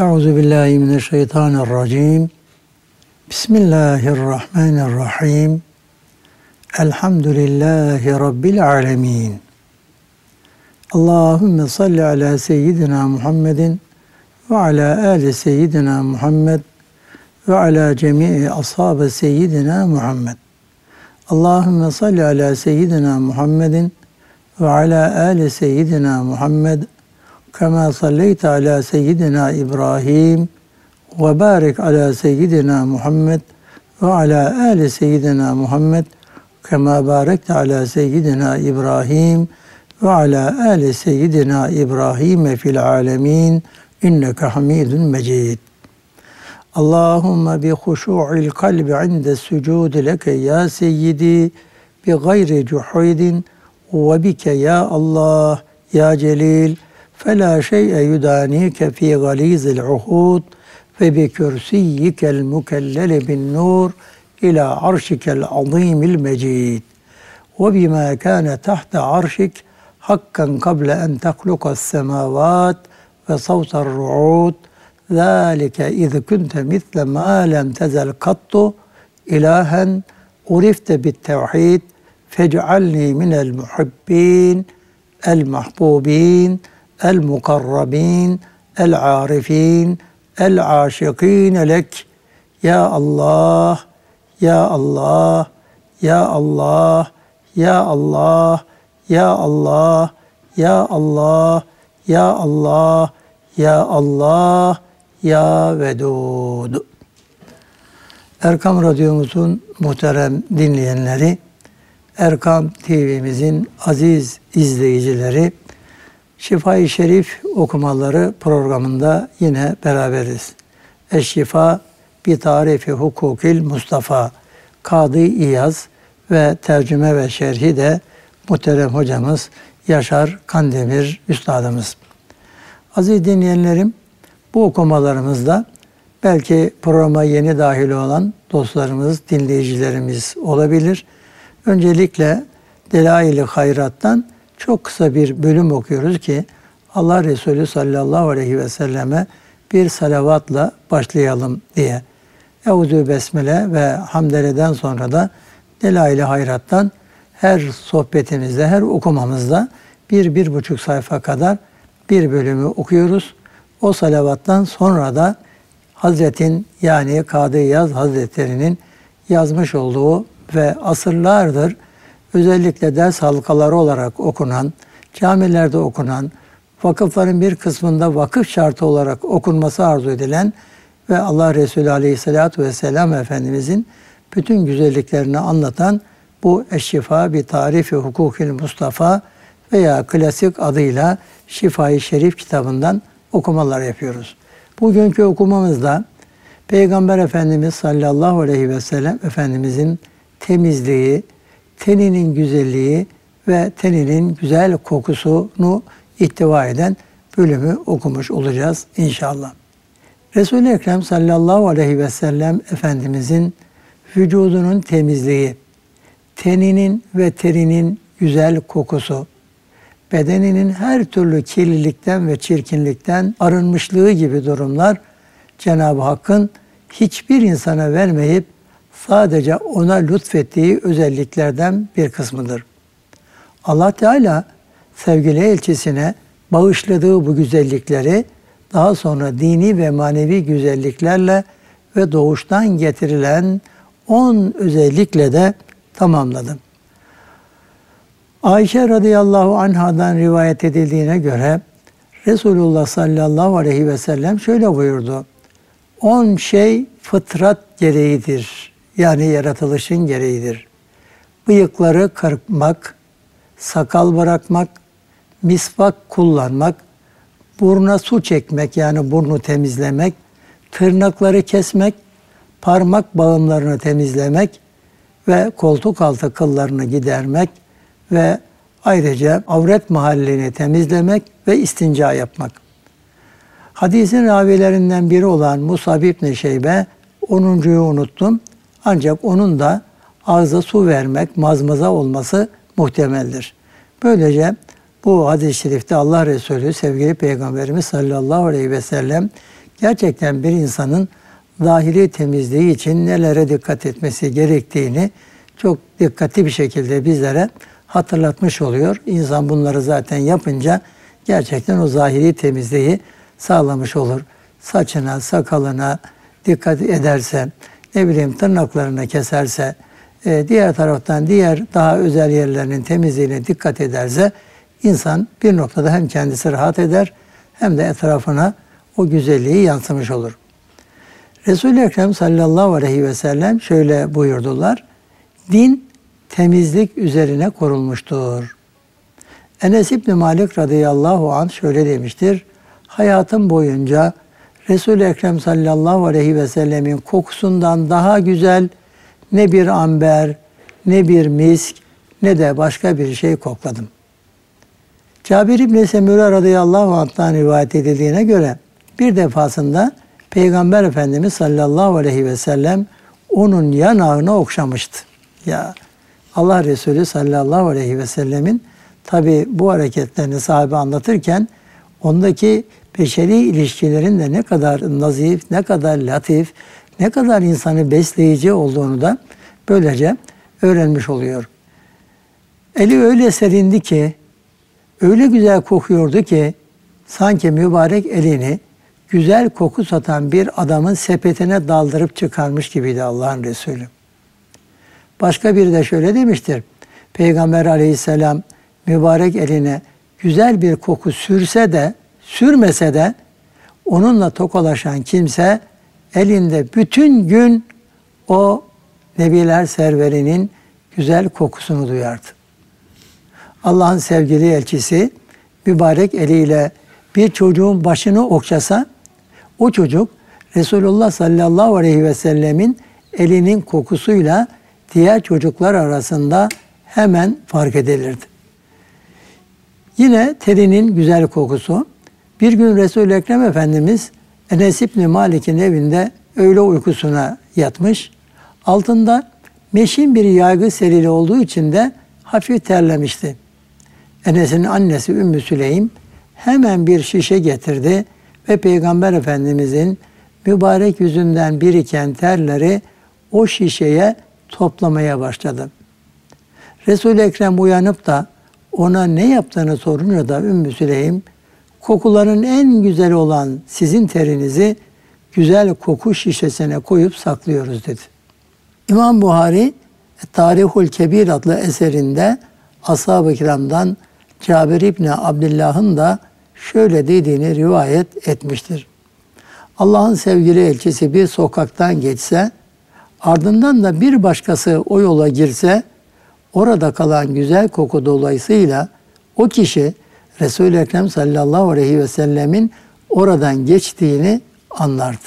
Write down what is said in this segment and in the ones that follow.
Euzu billahi mineşşeytanirracim. Bismillahirrahmanirrahim. Elhamdülillahi rabbil alamin. Allahümme salli ala seyyidina Muhammedin ve ala ali seyyidina Muhammed ve ala cemii ashabı seyyidina Muhammed. Allahümme salli ala seyyidina Muhammedin ve ala ali seyyidina Muhammed كما صليت على سيدنا إبراهيم وبارك على سيدنا محمد وعلى آل سيدنا محمد كما باركت على سيدنا إبراهيم وعلى آل سيدنا إبراهيم في العالمين إنك حميد مجيد اللهم بخشوع القلب عند السجود لك يا سيدي بغير جحود وبك يا الله يا جليل فلا شيء يدانيك في غليظ العهود فبكرسيك المكلل بالنور إلى عرشك العظيم المجيد. وبما كان تحت عرشك حقا قبل أن تخلق السماوات وصوت الرعود. ذلك إذ كنت مثل ما لم تزل قط. إلها عرفت بالتوحيد فاجعلني من المحبين المحبوبين. el mukarrabin, el arifin, el aşikin lek. Ya Allah, ya Allah, ya Allah, ya Allah, ya Allah, ya Allah, ya Allah, ya Allah, ya Vedud. Erkam Radyomuzun muhterem dinleyenleri, Erkam TV'mizin aziz izleyicileri, Şifa-i Şerif okumaları programında yine beraberiz. Eşşifa bi tarifi hukukil Mustafa Kadı İyaz ve tercüme ve şerhi de muhterem hocamız Yaşar Kandemir Üstadımız. Aziz dinleyenlerim, bu okumalarımızda belki programa yeni dahil olan dostlarımız, dinleyicilerimiz olabilir. Öncelikle Delail-i Hayrat'tan çok kısa bir bölüm okuyoruz ki Allah Resulü sallallahu aleyhi ve selleme bir salavatla başlayalım diye. Eûzü Besmele ve Hamdele'den sonra da Delail-i Hayrat'tan her sohbetimizde, her okumamızda bir, bir buçuk sayfa kadar bir bölümü okuyoruz. O salavattan sonra da Hazretin yani Kadı Yaz Hazretleri'nin yazmış olduğu ve asırlardır özellikle ders halkaları olarak okunan, camilerde okunan, vakıfların bir kısmında vakıf şartı olarak okunması arzu edilen ve Allah Resulü Aleyhisselatü Vesselam Efendimizin bütün güzelliklerini anlatan bu Eşşifa bir tarifi hukukil Mustafa veya klasik adıyla Şifai Şerif kitabından okumalar yapıyoruz. Bugünkü okumamızda Peygamber Efendimiz sallallahu aleyhi ve sellem Efendimizin temizliği, teninin güzelliği ve teninin güzel kokusunu ihtiva eden bölümü okumuş olacağız inşallah. Resul-i Ekrem sallallahu aleyhi ve sellem Efendimizin vücudunun temizliği, teninin ve terinin güzel kokusu, bedeninin her türlü kirlilikten ve çirkinlikten arınmışlığı gibi durumlar Cenab-ı Hakk'ın hiçbir insana vermeyip sadece ona lütfettiği özelliklerden bir kısmıdır. Allah Teala sevgili elçisine bağışladığı bu güzellikleri daha sonra dini ve manevi güzelliklerle ve doğuştan getirilen on özellikle de tamamladı. Ayşe radıyallahu anhadan rivayet edildiğine göre Resulullah sallallahu aleyhi ve sellem şöyle buyurdu. On şey fıtrat gereğidir. Yani yaratılışın gereğidir. Bıyıkları kırpmak, sakal bırakmak, misvak kullanmak, buruna su çekmek yani burnu temizlemek, tırnakları kesmek, parmak bağımlarını temizlemek ve koltuk altı kıllarını gidermek ve ayrıca avret mahallini temizlemek ve istinca yapmak. Hadisin ravilerinden biri olan Musab İbni Şeybe 10.yu unuttum. Ancak onun da ağza su vermek, mazmaza olması muhtemeldir. Böylece bu hadis-i şerifte Allah Resulü sevgili Peygamberimiz sallallahu aleyhi ve sellem gerçekten bir insanın dahili temizliği için nelere dikkat etmesi gerektiğini çok dikkatli bir şekilde bizlere hatırlatmış oluyor. İnsan bunları zaten yapınca gerçekten o zahiri temizliği sağlamış olur. Saçına, sakalına dikkat ederse, ne bileyim tırnaklarını keserse, e, diğer taraftan diğer daha özel yerlerinin temizliğine dikkat ederse insan bir noktada hem kendisi rahat eder hem de etrafına o güzelliği yansımış olur. Resul-i Ekrem sallallahu aleyhi ve sellem şöyle buyurdular. Din temizlik üzerine kurulmuştur. Enes İbni Malik radıyallahu anh şöyle demiştir. Hayatım boyunca Resul-i Ekrem sallallahu aleyhi ve sellemin kokusundan daha güzel ne bir amber, ne bir misk, ne de başka bir şey kokladım. Cabir İbni Semura radıyallahu anh'tan rivayet edildiğine göre bir defasında Peygamber Efendimiz sallallahu aleyhi ve sellem onun yanağını okşamıştı. Ya Allah Resulü sallallahu aleyhi ve sellemin tabi bu hareketlerini sahabe anlatırken ondaki beşeri ilişkilerin de ne kadar nazif, ne kadar latif, ne kadar insanı besleyici olduğunu da böylece öğrenmiş oluyor. Eli öyle serindi ki, öyle güzel kokuyordu ki sanki mübarek elini güzel koku satan bir adamın sepetine daldırıp çıkarmış gibiydi Allah'ın Resulü. Başka biri de şöyle demiştir. Peygamber aleyhisselam mübarek eline güzel bir koku sürse de, sürmese de onunla tokalaşan kimse elinde bütün gün o Nebiler serverinin güzel kokusunu duyardı. Allah'ın sevgili elçisi mübarek eliyle bir çocuğun başını okşasa o çocuk Resulullah sallallahu aleyhi ve sellemin elinin kokusuyla diğer çocuklar arasında hemen fark edilirdi. Yine terinin güzel kokusu. Bir gün Resul-i Ekrem Efendimiz Enes İbni Malik'in evinde öğle uykusuna yatmış. Altında meşin bir yaygı serili olduğu için de hafif terlemişti. Enes'in annesi Ümmü Süleym hemen bir şişe getirdi ve Peygamber Efendimizin mübarek yüzünden biriken terleri o şişeye toplamaya başladı. Resul-i Ekrem uyanıp da ona ne yaptığını sorunca da Ümmü Süleym kokuların en güzel olan sizin terinizi güzel koku şişesine koyup saklıyoruz dedi. İmam Buhari Tarihul Kebir adlı eserinde Ashab-ı Kiram'dan Cabir İbni Abdullah'ın da şöyle dediğini rivayet etmiştir. Allah'ın sevgili elçisi bir sokaktan geçse, ardından da bir başkası o yola girse, orada kalan güzel koku dolayısıyla o kişi Resul-i Ekrem sallallahu aleyhi ve sellemin oradan geçtiğini anlardı.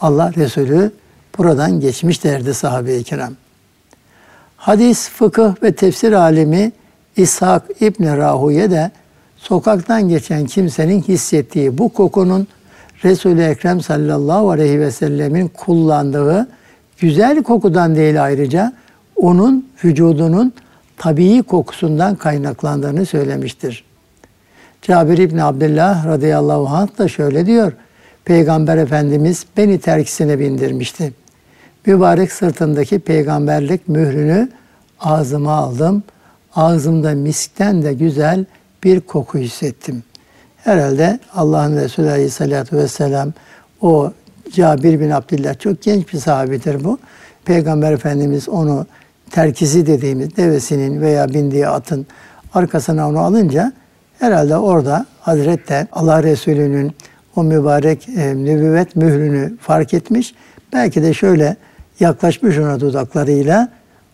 Allah Resulü buradan geçmiş derdi sahabe-i kiram. Hadis, fıkıh ve tefsir alimi İshak İbni Rahuye de sokaktan geçen kimsenin hissettiği bu kokunun Resul-i Ekrem sallallahu aleyhi ve sellemin kullandığı güzel kokudan değil ayrıca onun vücudunun tabii kokusundan kaynaklandığını söylemiştir. Cabir İbni Abdullah radıyallahu anh da şöyle diyor. Peygamber Efendimiz beni terkisine bindirmişti. Mübarek sırtındaki peygamberlik mührünü ağzıma aldım. Ağzımda miskten de güzel bir koku hissettim. Herhalde Allah'ın Resulü Aleyhisselatü Vesselam o Cabir bin Abdullah çok genç bir sahabidir bu. Peygamber Efendimiz onu terkisi dediğimiz devesinin veya bindiği atın arkasına onu alınca herhalde orada Hazret Allah Resulü'nün o mübarek e, nübüvvet mührünü fark etmiş. Belki de şöyle yaklaşmış ona dudaklarıyla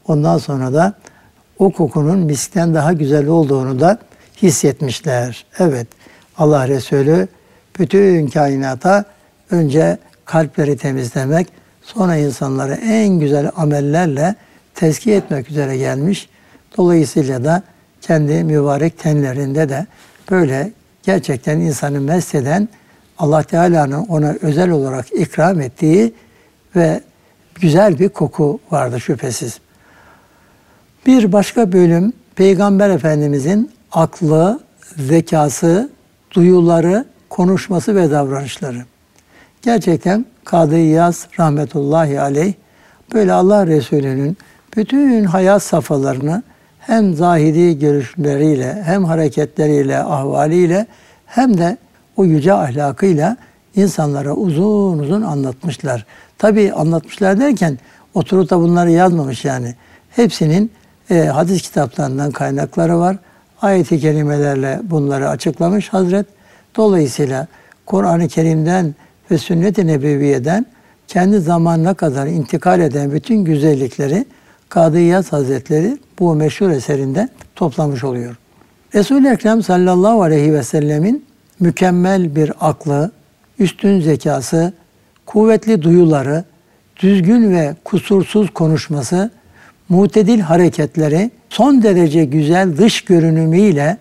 ondan sonra da o kokunun miskten daha güzel olduğunu da hissetmişler. Evet Allah Resulü bütün kainata önce kalpleri temizlemek, sonra insanları en güzel amellerle tezkiye etmek üzere gelmiş. Dolayısıyla da kendi mübarek tenlerinde de böyle gerçekten insanı mest eden Allah Teala'nın ona özel olarak ikram ettiği ve güzel bir koku vardı şüphesiz. Bir başka bölüm Peygamber Efendimizin aklı, zekası, duyuları, konuşması ve davranışları. Gerçekten Kadı İyaz rahmetullahi aleyh böyle Allah Resulü'nün bütün hayat safhalarını hem zahiri görüşleriyle hem hareketleriyle, ahvaliyle hem de o yüce ahlakıyla insanlara uzun uzun anlatmışlar. Tabi anlatmışlar derken oturup da bunları yazmamış yani. Hepsinin e, hadis kitaplarından kaynakları var. Ayet-i kerimelerle bunları açıklamış Hazret. Dolayısıyla Kur'an-ı Kerim'den ve sünnet-i nebeviyeden kendi zamanına kadar intikal eden bütün güzellikleri Kadı İyaz Hazretleri bu meşhur eserinde toplamış oluyor. Resul-i Ekrem sallallahu aleyhi ve sellemin mükemmel bir aklı, üstün zekası, kuvvetli duyuları, düzgün ve kusursuz konuşması, mutedil hareketleri, son derece güzel dış görünümüyle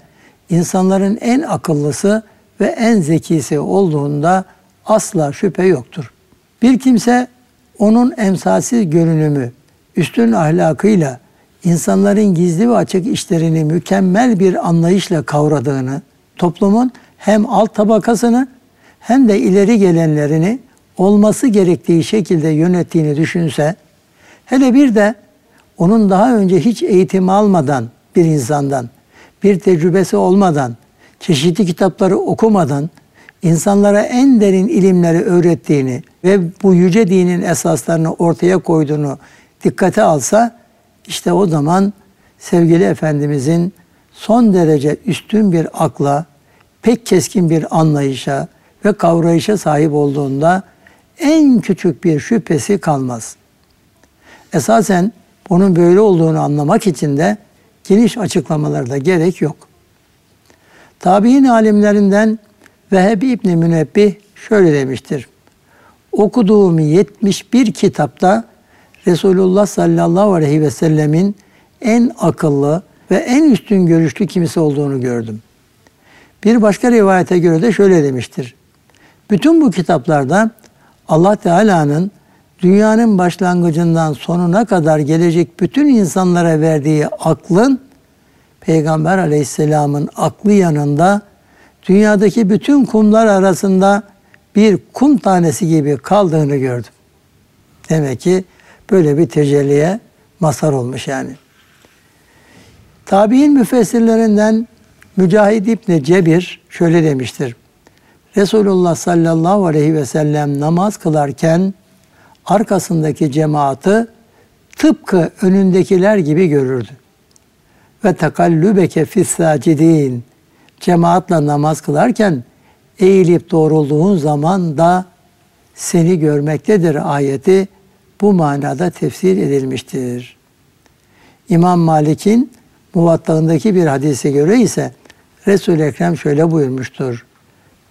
insanların en akıllısı ve en zekisi olduğunda asla şüphe yoktur. Bir kimse onun emsalsiz görünümü, üstün ahlakıyla insanların gizli ve açık işlerini mükemmel bir anlayışla kavradığını, toplumun hem alt tabakasını hem de ileri gelenlerini olması gerektiği şekilde yönettiğini düşünse, hele bir de onun daha önce hiç eğitim almadan bir insandan, bir tecrübesi olmadan, çeşitli kitapları okumadan insanlara en derin ilimleri öğrettiğini ve bu yüce dinin esaslarını ortaya koyduğunu dikkate alsa işte o zaman sevgili Efendimizin son derece üstün bir akla, pek keskin bir anlayışa ve kavrayışa sahip olduğunda en küçük bir şüphesi kalmaz. Esasen bunun böyle olduğunu anlamak için de geniş açıklamalarda gerek yok. Tabi'in alimlerinden Veheb İbni Münebbih şöyle demiştir. Okuduğum 71 kitapta Resulullah sallallahu aleyhi ve sellemin en akıllı ve en üstün görüşlü kimse olduğunu gördüm. Bir başka rivayete göre de şöyle demiştir. Bütün bu kitaplarda Allah Teala'nın dünyanın başlangıcından sonuna kadar gelecek bütün insanlara verdiği aklın Peygamber aleyhisselamın aklı yanında dünyadaki bütün kumlar arasında bir kum tanesi gibi kaldığını gördüm. Demek ki böyle bir tecelliye mazhar olmuş yani. Tabi'in müfessirlerinden Mücahid İbni Cebir şöyle demiştir. Resulullah sallallahu aleyhi ve sellem namaz kılarken arkasındaki cemaati tıpkı önündekiler gibi görürdü. Ve tekallübeke fissacidin cemaatla namaz kılarken eğilip doğrulduğun zaman da seni görmektedir ayeti bu manada tefsir edilmiştir. İmam Malik'in muvattağındaki bir hadise göre ise Resul-i Ekrem şöyle buyurmuştur.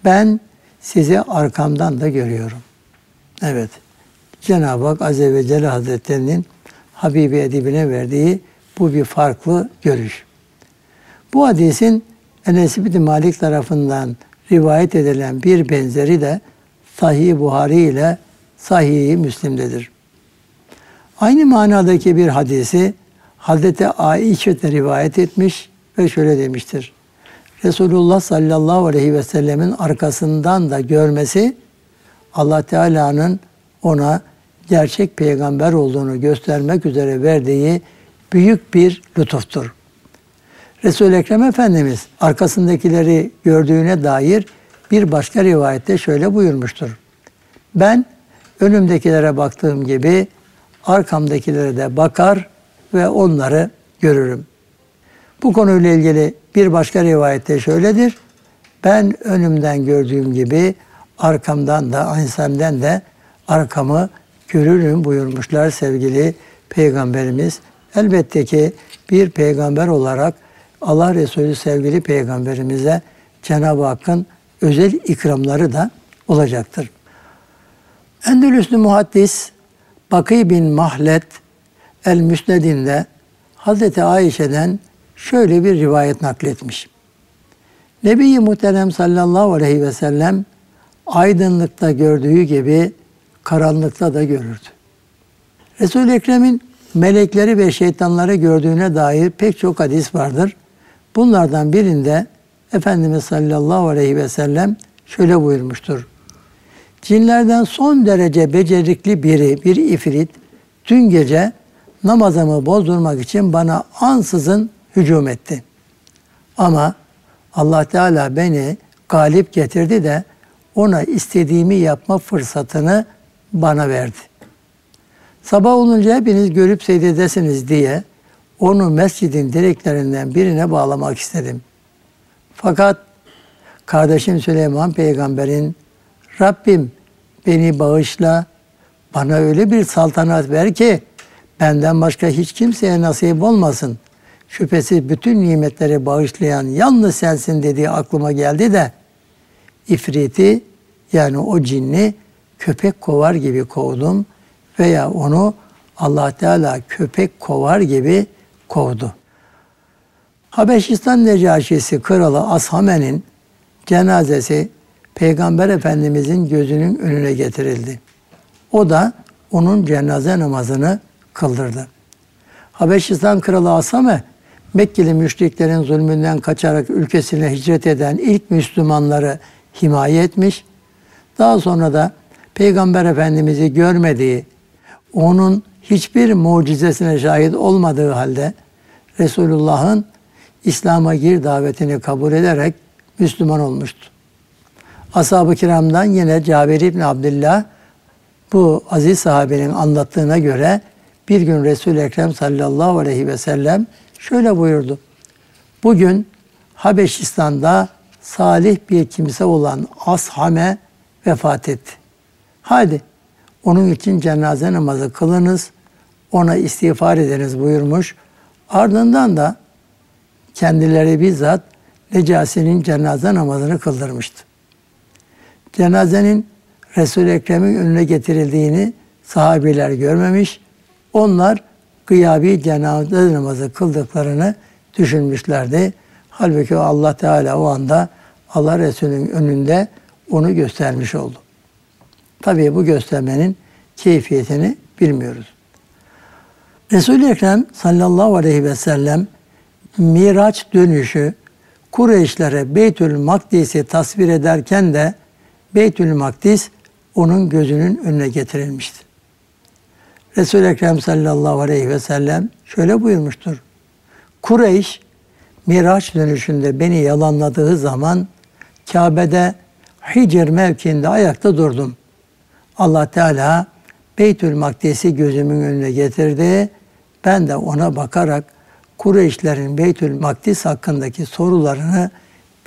Ben sizi arkamdan da görüyorum. Evet. Cenab-ı Hak Azze ve Celle Hazretleri'nin Habibi Edibine verdiği bu bir farklı görüş. Bu hadisin Enes bin Malik tarafından rivayet edilen bir benzeri de Sahih Buhari ile Sahih Müslim'dedir. Aynı manadaki bir hadisi Hazreti Aişe de rivayet etmiş ve şöyle demiştir. Resulullah sallallahu aleyhi ve sellemin arkasından da görmesi Allah Teala'nın ona gerçek peygamber olduğunu göstermek üzere verdiği büyük bir lütuftur. Resul-i Ekrem Efendimiz arkasındakileri gördüğüne dair bir başka rivayette şöyle buyurmuştur. Ben önümdekilere baktığım gibi arkamdakilere de bakar ve onları görürüm. Bu konuyla ilgili bir başka rivayette şöyledir. Ben önümden gördüğüm gibi arkamdan da ensemden de arkamı görürüm buyurmuşlar sevgili peygamberimiz. Elbette ki bir peygamber olarak Allah Resulü sevgili peygamberimize Cenab-ı Hakk'ın özel ikramları da olacaktır. Endülüslü muhaddis Bakı bin Mahlet El Müsned'inde Hazreti Ayşe'den şöyle bir rivayet nakletmiş. Nebi-i Muhterem sallallahu aleyhi ve sellem aydınlıkta gördüğü gibi karanlıkta da görürdü. Resul-i Ekrem'in melekleri ve şeytanları gördüğüne dair pek çok hadis vardır. Bunlardan birinde Efendimiz sallallahu aleyhi ve sellem şöyle buyurmuştur. Cinlerden son derece becerikli biri, bir ifrit, dün gece namazımı bozdurmak için bana ansızın hücum etti. Ama Allah Teala beni galip getirdi de ona istediğimi yapma fırsatını bana verdi. Sabah olunca hepiniz görüp seyredesiniz diye onu mescidin direklerinden birine bağlamak istedim. Fakat kardeşim Süleyman peygamberin Rabbim beni bağışla, bana öyle bir saltanat ver ki benden başka hiç kimseye nasip olmasın. Şüphesiz bütün nimetleri bağışlayan yalnız sensin dediği aklıma geldi de ifriti yani o cinni köpek kovar gibi kovdum veya onu Allah Teala köpek kovar gibi kovdu. Habeşistan Necaşisi Kralı Ashame'nin cenazesi Peygamber Efendimizin gözünün önüne getirildi. O da onun cenaze namazını kıldırdı. Habeşistan Kralı Asame, Mekkeli müşriklerin zulmünden kaçarak ülkesine hicret eden ilk Müslümanları himaye etmiş. Daha sonra da Peygamber Efendimiz'i görmediği, onun hiçbir mucizesine şahit olmadığı halde Resulullah'ın İslam'a gir davetini kabul ederek Müslüman olmuştu. Ashab-ı kiramdan yine Cabir İbni Abdullah bu aziz sahabenin anlattığına göre bir gün Resul-i Ekrem sallallahu aleyhi ve sellem şöyle buyurdu. Bugün Habeşistan'da salih bir kimse olan Ashame vefat etti. Hadi onun için cenaze namazı kılınız, ona istiğfar ediniz buyurmuş. Ardından da kendileri bizzat Necasi'nin cenaze namazını kıldırmıştı. Cenazenin Resul-i Ekrem'in önüne getirildiğini sahabiler görmemiş. Onlar gıyabi cenaze namazı kıldıklarını düşünmüşlerdi. Halbuki Allah Teala o anda Allah Resulü'nün önünde onu göstermiş oldu. Tabii bu göstermenin keyfiyetini bilmiyoruz. Resul-i Ekrem sallallahu aleyhi ve sellem Miraç dönüşü Kureyşlere Beytül Makdis'i tasvir ederken de Beytül Makdis onun gözünün önüne getirilmişti. Resul-i Ekrem sallallahu aleyhi ve sellem şöyle buyurmuştur. Kureyş Miraç dönüşünde beni yalanladığı zaman Kabe'de Hicr mevkiinde ayakta durdum. Allah Teala Beytül Makdis'i gözümün önüne getirdi. Ben de ona bakarak Kureyşlerin Beytül Makdis hakkındaki sorularını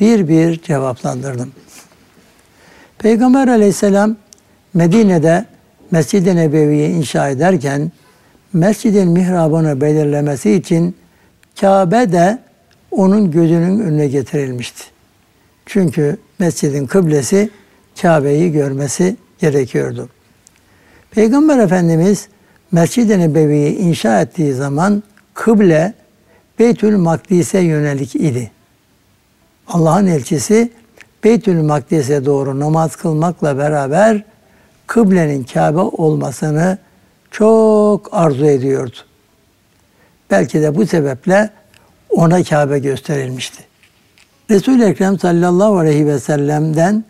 bir bir cevaplandırdım. Peygamber aleyhisselam Medine'de Mescid-i Nebevi'yi inşa ederken mescidin mihrabını belirlemesi için Kabe de onun gözünün önüne getirilmişti. Çünkü mescidin kıblesi Kabe'yi görmesi gerekiyordu. Peygamber Efendimiz Mescid-i Nebevi'yi inşa ettiği zaman kıble Beytül Makdis'e yönelik idi. Allah'ın elçisi Beytül Makdis'e doğru namaz kılmakla beraber kıblenin Kabe olmasını çok arzu ediyordu. Belki de bu sebeple ona Kabe gösterilmişti. Resul-i Ekrem sallallahu aleyhi ve sellem'den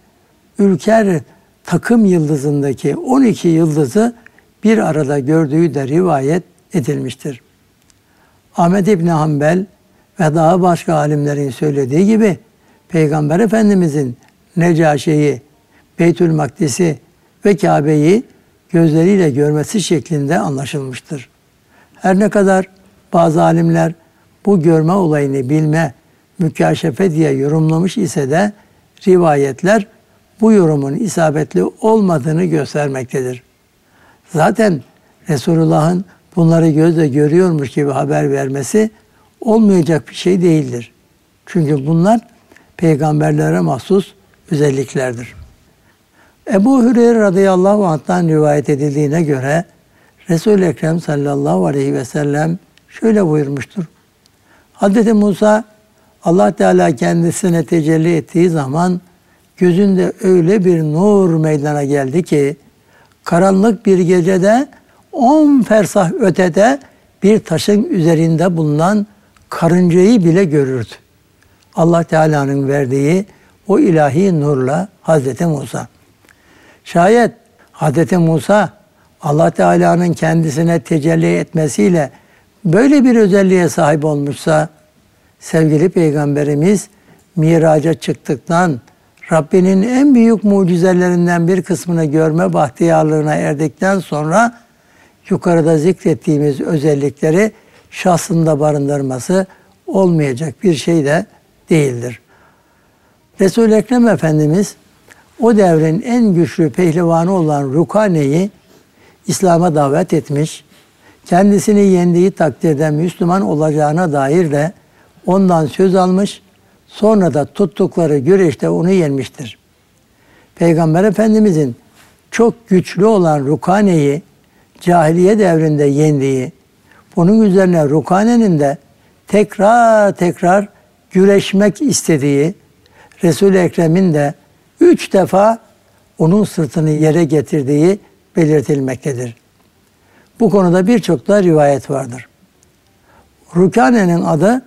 Ülker takım yıldızındaki 12 yıldızı bir arada gördüğü de rivayet edilmiştir. Ahmet İbni Hanbel ve daha başka alimlerin söylediği gibi Peygamber Efendimizin Necaşi'yi, Beytül Makdis'i ve Kabe'yi gözleriyle görmesi şeklinde anlaşılmıştır. Her ne kadar bazı alimler bu görme olayını bilme, mükaşefe diye yorumlamış ise de rivayetler bu yorumun isabetli olmadığını göstermektedir. Zaten Resulullah'ın bunları gözle görüyormuş gibi haber vermesi olmayacak bir şey değildir. Çünkü bunlar peygamberlere mahsus özelliklerdir. Ebu Hüreyre radıyallahu anh'tan rivayet edildiğine göre Resul-i Ekrem sallallahu aleyhi ve sellem şöyle buyurmuştur. Hz. Musa Allah Teala kendisine tecelli ettiği zaman gözünde öyle bir nur meydana geldi ki karanlık bir gecede on fersah ötede bir taşın üzerinde bulunan karıncayı bile görürdü. Allah Teala'nın verdiği o ilahi nurla Hazreti Musa. Şayet Hz. Musa Allah Teala'nın kendisine tecelli etmesiyle böyle bir özelliğe sahip olmuşsa sevgili peygamberimiz miraca çıktıktan Rabbinin en büyük mucizelerinden bir kısmını görme bahtiyarlığına erdikten sonra yukarıda zikrettiğimiz özellikleri şahsında barındırması olmayacak bir şey de değildir. Resul-i Ekrem Efendimiz o devrin en güçlü pehlivanı olan Rukane'yi İslam'a davet etmiş, kendisini yendiği takdirde Müslüman olacağına dair de ondan söz almış, sonra da tuttukları güreşte onu yenmiştir. Peygamber Efendimizin çok güçlü olan Rukane'yi cahiliye devrinde yendiği, bunun üzerine Rukane'nin de tekrar tekrar güreşmek istediği, Resul-i Ekrem'in de üç defa onun sırtını yere getirdiği belirtilmektedir. Bu konuda birçok da rivayet vardır. Rukane'nin adı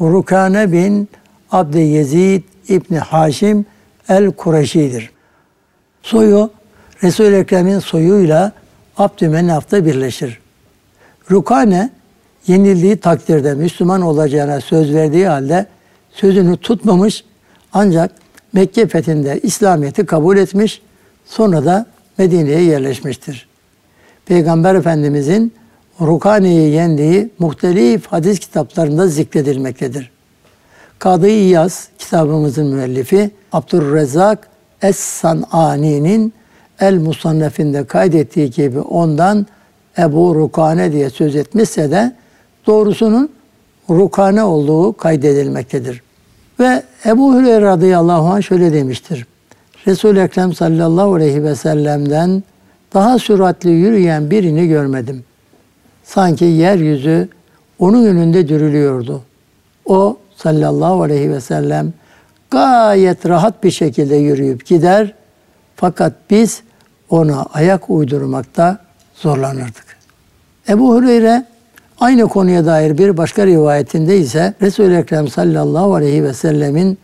Rukane bin Abd Yezid İbni Haşim el-Kureşi'dir. Soyu Resul-i Ekrem'in soyuyla Abdümenaf'ta birleşir. Rukane yenildiği takdirde Müslüman olacağına söz verdiği halde sözünü tutmamış ancak Mekke fethinde İslamiyet'i kabul etmiş sonra da Medine'ye yerleşmiştir. Peygamber Efendimizin Rukane'yi yendiği muhtelif hadis kitaplarında zikredilmektedir. Kadı İyaz kitabımızın müellifi Abdurrezzak Es-San'ani'nin El Musannef'inde kaydettiği gibi ondan Ebu Rukane diye söz etmişse de doğrusunun Rukane olduğu kaydedilmektedir. Ve Ebu Hüreyre radıyallahu anh şöyle demiştir. Resul-i Ekrem sallallahu aleyhi ve sellem'den daha süratli yürüyen birini görmedim. Sanki yeryüzü onun önünde dürülüyordu. O sallallahu aleyhi ve sellem gayet rahat bir şekilde yürüyüp gider fakat biz ona ayak uydurmakta zorlanırdık. Ebu Hureyre aynı konuya dair bir başka rivayetinde ise Resul-i Ekrem sallallahu aleyhi ve sellemin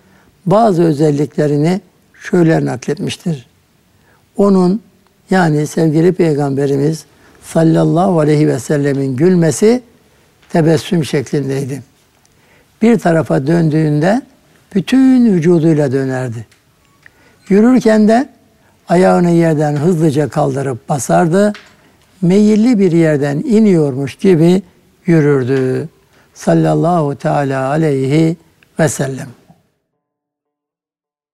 bazı özelliklerini şöyle nakletmiştir. Onun yani sevgili peygamberimiz sallallahu aleyhi ve sellemin gülmesi tebessüm şeklindeydi. Bir tarafa döndüğünde bütün vücuduyla dönerdi. Yürürken de ayağını yerden hızlıca kaldırıp basardı. Meyilli bir yerden iniyormuş gibi yürürdü. Sallallahu teala aleyhi ve sellem.